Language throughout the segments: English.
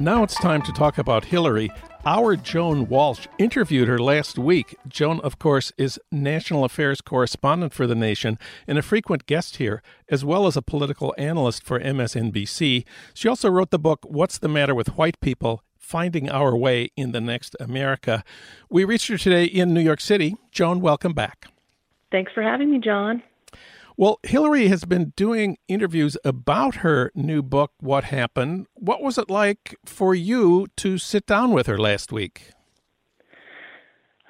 Now it's time to talk about Hillary. Our Joan Walsh interviewed her last week. Joan, of course, is national affairs correspondent for The Nation and a frequent guest here, as well as a political analyst for MSNBC. She also wrote the book, What's the Matter with White People? Finding Our Way in the Next America. We reached her today in New York City. Joan, welcome back. Thanks for having me, John. Well, Hillary has been doing interviews about her new book, What Happened. What was it like for you to sit down with her last week?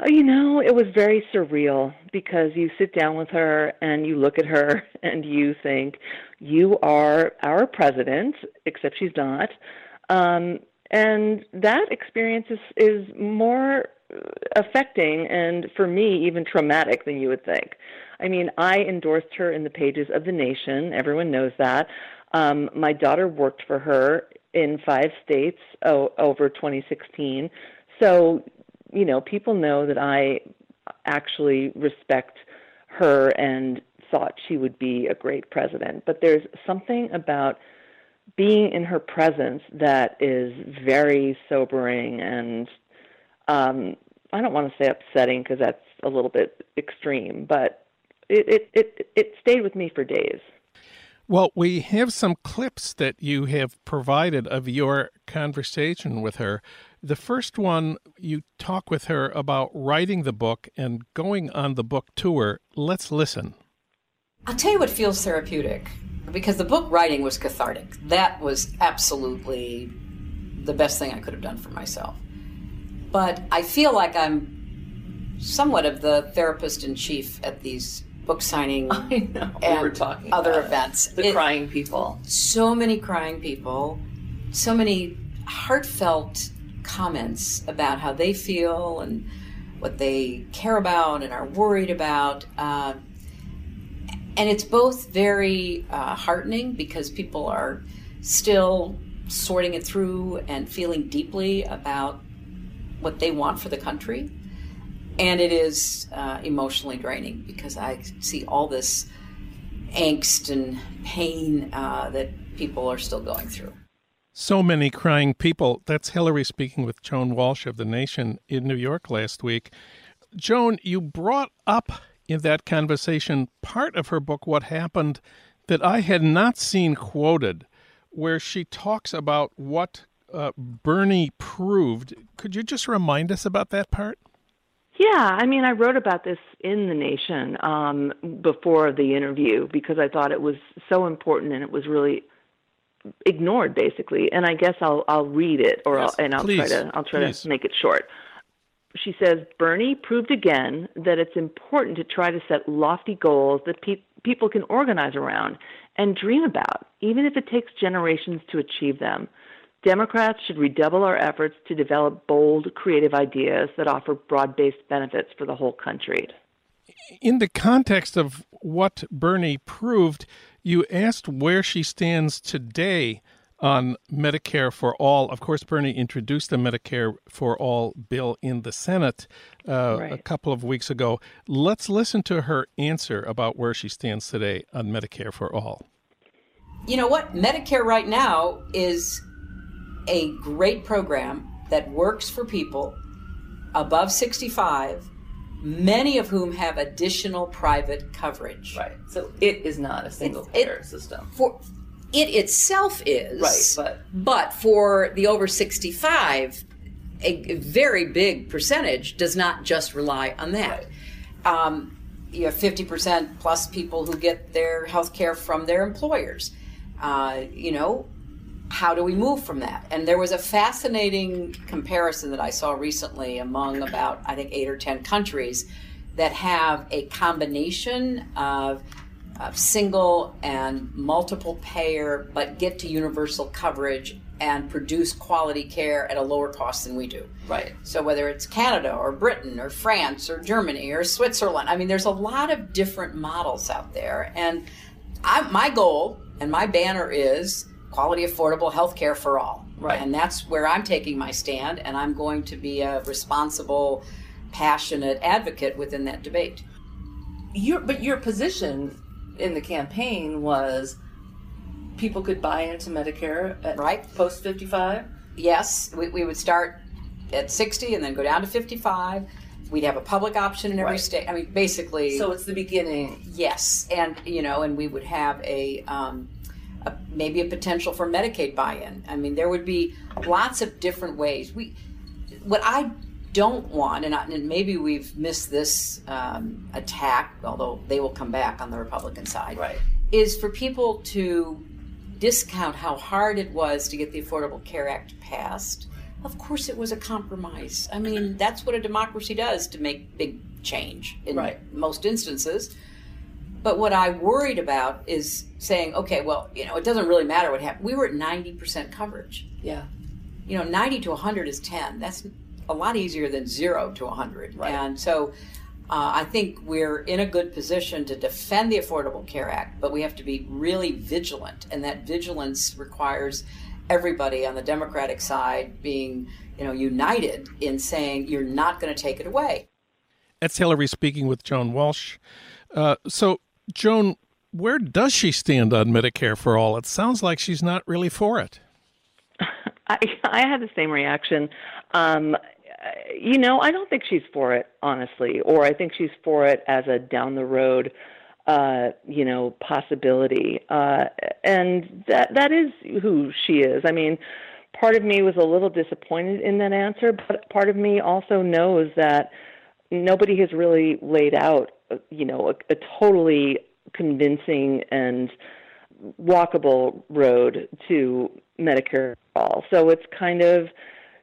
Oh, you know, it was very surreal because you sit down with her and you look at her and you think, you are our president, except she's not. Um, and that experience is, is more affecting and for me even traumatic than you would think. I mean, I endorsed her in the pages of the nation. Everyone knows that. Um, my daughter worked for her in five states over 2016. So, you know, people know that I actually respect her and thought she would be a great president. But there's something about being in her presence that is very sobering and um, I don't want to say upsetting because that's a little bit extreme, but it, it, it, it stayed with me for days. Well, we have some clips that you have provided of your conversation with her. The first one, you talk with her about writing the book and going on the book tour. Let's listen. I'll tell you what feels therapeutic because the book writing was cathartic. That was absolutely the best thing I could have done for myself. But I feel like I'm somewhat of the therapist in chief at these book signing I know. and we were talking other events. The It- crying people. so many crying people, so many heartfelt comments about how they feel and what they care about and are worried about. Uh, and it's both very uh, heartening because people are still sorting it through and feeling deeply about what they want for the country. And it is uh, emotionally draining because I see all this angst and pain uh, that people are still going through. So many crying people. That's Hillary speaking with Joan Walsh of The Nation in New York last week. Joan, you brought up in that conversation part of her book, What Happened, that I had not seen quoted, where she talks about what uh, Bernie proved. Could you just remind us about that part? Yeah, I mean, I wrote about this in the Nation um, before the interview because I thought it was so important and it was really ignored, basically. And I guess I'll I'll read it, or Yes, I'll, and I'll please, try to I'll try please. to make it short. She says Bernie proved again that it's important to try to set lofty goals that pe- people can organize around and dream about, even if it takes generations to achieve them. Democrats should redouble our efforts to develop bold, creative ideas that offer broad based benefits for the whole country. In the context of what Bernie proved, you asked where she stands today on Medicare for All. Of course, Bernie introduced the Medicare for All bill in the Senate uh, a couple of weeks ago. Let's listen to her answer about where she stands today on Medicare for All. You know what? Medicare right now is a great program that works for people above 65, many of whom have additional private coverage. Right. So it is not a single it- payer system. For it itself is Right, but- but for the over 65, a very big percentage does not just rely on that. Um, you have 50% plus people who get their health care from their employers. Uh, you know, how do we move from that? And there was a fascinating comparison that I saw recently among about, I think, eight or 10 countries that have a combination of, of single and multiple payer, but get to universal coverage and produce quality care at a lower cost than we do. Right. So whether it's Canada or Britain or France or Germany or Switzerland, I mean, there's a lot of different models out there. And I, my goal and my banner is quality, affordable health care for all. Right. And that's where I'm taking my stand, and I'm going to be a responsible, passionate advocate within that debate. Your but your position in the campaign was people could buy into Medicare at Right. post fifty five. Yes, we, we would start at 60 and then go down to 55. We'd have a public option in every Right. state. I mean, basically. So it's the beginning. Yes, and you know, and we would have a, um, a maybe a potential for Medicaid buy-in. I mean, there would be lots of different ways. We, what I don't want, and, I, and maybe we've missed this um, attack, although they will come back on the Republican side, Right. is for people to discount how hard it was to get the Affordable Care Act passed. Of course, it was a compromise. I mean, that's what a democracy does to make big change in Right. most instances. But what I worried about is saying, okay, well, you know, it doesn't really matter what happened. We were at 90% coverage. Yeah. You know, 90 to 100 is 10. That's a lot easier than 0 to 100. Right. And so uh, I think we're in a good position to defend the Affordable Care Act, but we have to be really vigilant. And that vigilance requires everybody on the Democratic side being, you know, united in saying you're not going to take it away. That's Hillary speaking with Joan Walsh. Uh, so, Joan, where does she stand on Medicare for all? It sounds like she's not really for it. I I had the same reaction. Um, you know, I don't think she's for it, honestly, or I think she's for it as a down the road, uh, you know, possibility. Uh, and that that is who she is. I mean, part of me was a little disappointed in that answer, but part of me also knows that nobody has really laid out, you know, a, a totally convincing and walkable road to Medicare all. So it's kind of,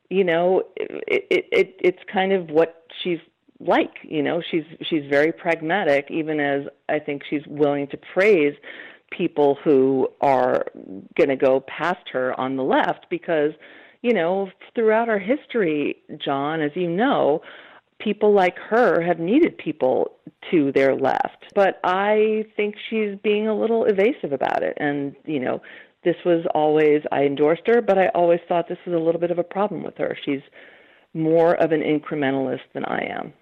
you know, it, it, it it's kind of what she's like. You know, she's she's very pragmatic, even as I think she's willing to praise people who are going to go past her on the left because, you know, throughout our history, John, as you know, people like her have needed people to their left. But I think she's being a little evasive about it. And, you know, this was always, I endorsed her, but I always thought this was a little bit of a problem with her. She's more of an incrementalist than I am.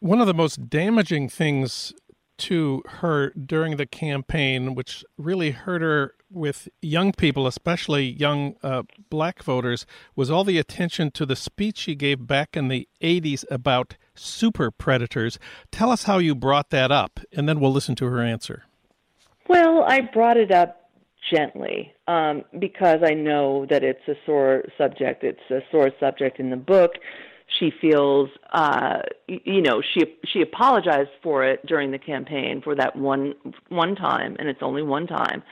One of the most damaging things to her during the campaign, which really hurt her with young people, especially young uh, black voters, was all the attention to the speech she gave back in the 80s about super predators. Tell us how you brought that up, and then we'll listen to her answer. Well, I brought it up gently um, because I know that it's a sore subject. It's a sore subject in the book. She feels, uh, you know, she she apologized for it during the campaign for that one one time, and it's only one time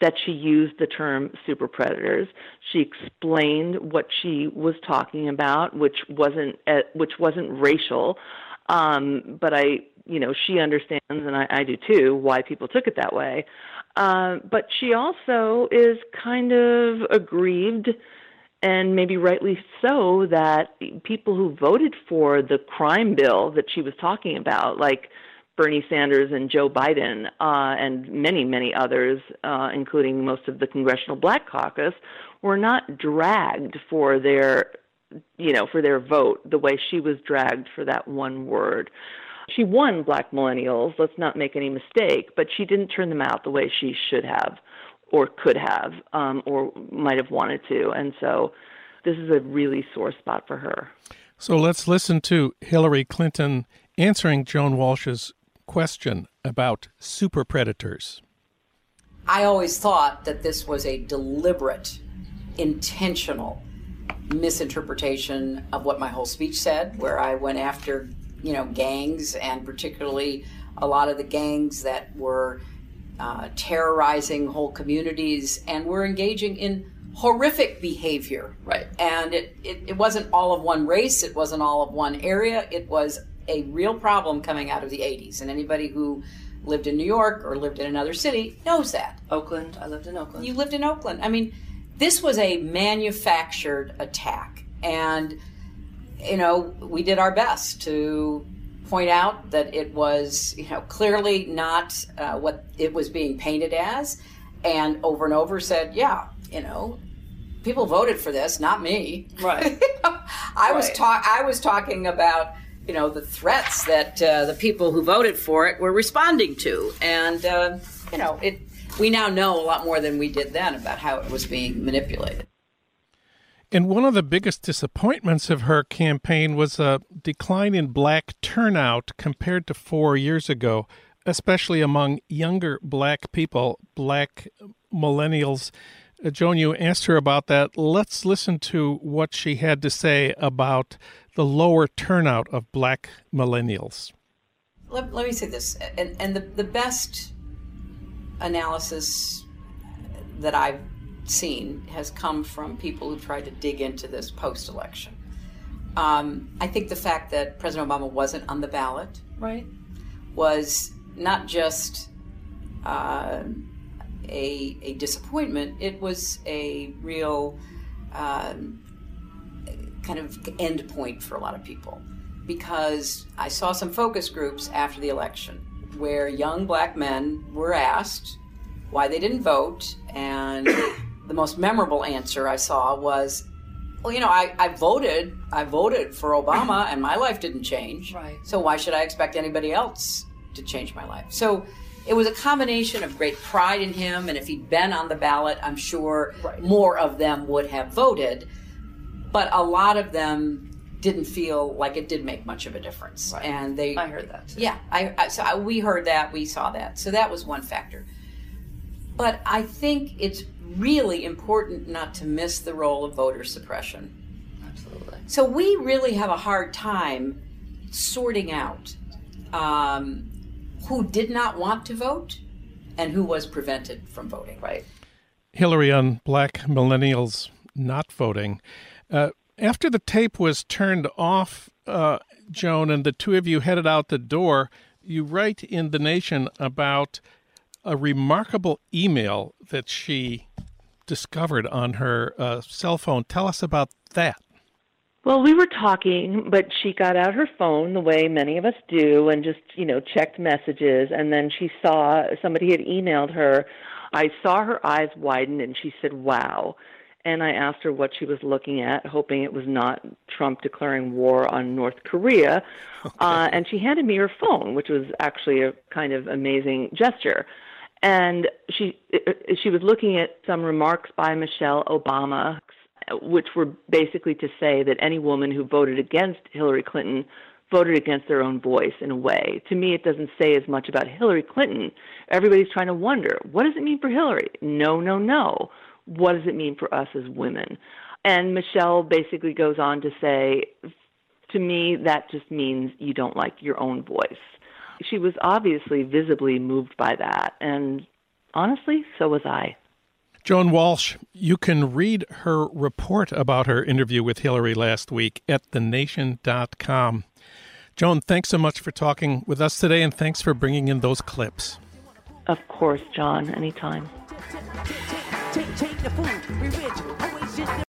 that she used the term super predators. She explained what she was talking about, which wasn't uh, which wasn't racial, um, but I, you know, she understands, and I, I do too, why people took it that way. Uh, but she also is kind of aggrieved, and maybe rightly so, that people who voted for the crime bill that she was talking about, like Bernie Sanders and Joe Biden, uh, and many, many others, uh, including most of the Congressional Black Caucus, were not dragged for their, you know, for their vote the way she was dragged for that one word. She won black millennials, let's not make any mistake, but she didn't turn them out the way she should have or could have um, or might have wanted to. And so this is a really sore spot for her. So let's listen to Hillary Clinton answering Joan Walsh's question about super predators. I always thought that this was a deliberate, intentional misinterpretation of what my whole speech said, where I went after, you know, gangs and particularly a lot of the gangs that were uh, terrorizing whole communities and were engaging in horrific behavior. Right. And it, it, it wasn't all of one race, it wasn't all of one area, it was a real problem coming out of the 80s. And anybody who lived in New York or lived in another city knows that. Oakland. I lived in Oakland. You lived in Oakland. I mean, this was a manufactured attack. And, you know, we did our best to point out that it was, you know, clearly not uh, what it was being painted as. And over and over said, yeah, you know, people voted for this, not me. Right. I was talk. I was talking about you know the threats that uh, the people who voted for it were responding to, and uh, you know it. We now know a lot more than we did then about how it was being manipulated. And one of the biggest disappointments of her campaign was a decline in black turnout compared to four years ago, especially among younger black people, black millennials. Uh, Joan, you asked her about that. Let's listen to what she had to say about the lower turnout of black millennials. Let, let me say this, and, and the, the best analysis that I've seen has come from people who tried to dig into this post election. Um, I think the fact that President Obama wasn't on the ballot right. was not just uh, a, a disappointment, it was a real um, kind of end point for a lot of people. Because I saw some focus groups after the election where young black men were asked why they didn't vote, and the most memorable answer I saw was, well, you know, I, I voted, I voted for Obama, and my life didn't change. Right. So why should I expect anybody else to change my life? So it was a combination of great pride in him, and if he'd been on the ballot, I'm sure Right. more of them would have voted. But a lot of them didn't feel like it did make much of a difference, Right. and they. I heard that too. Yeah, I, I so I, we heard that, we saw that, so that was one factor. But I think it's really important not to miss the role of voter suppression. Absolutely. So we really have a hard time sorting out um, who did not want to vote and who was prevented from voting. Right. Hillary on black millennials not voting. Uh, after the tape was turned off, uh, Joan, and the two of you headed out the door, you write in The Nation about a remarkable email that she discovered on her uh, cell phone. Tell us about that. Well, we were talking, but she got out her phone the way many of us do and just, you know, checked messages. And then she saw somebody had emailed her. I saw her eyes widen and she said, wow. And I asked her what she was looking at, hoping it was not Trump declaring war on North Korea. Uh, and she handed me her phone, which was actually a kind of amazing gesture. And she she was looking at some remarks by Michelle Obama, which were basically to say that any woman who voted against Hillary Clinton voted against their own voice in a way. To me, it doesn't say as much about Hillary Clinton. Everybody's trying to wonder what does it mean for Hillary? No, no, no. What does it mean for us as women? And Michelle basically goes on to say, to me, that just means you don't like your own voice. She was obviously visibly moved by that. And honestly, so was I. Joan Walsh, you can read her report about her interview with Hillary last week at thenation.com. Joan, thanks so much for talking with us today, and thanks for bringing in those clips. Of course, John, anytime. Take, take the food, we rich,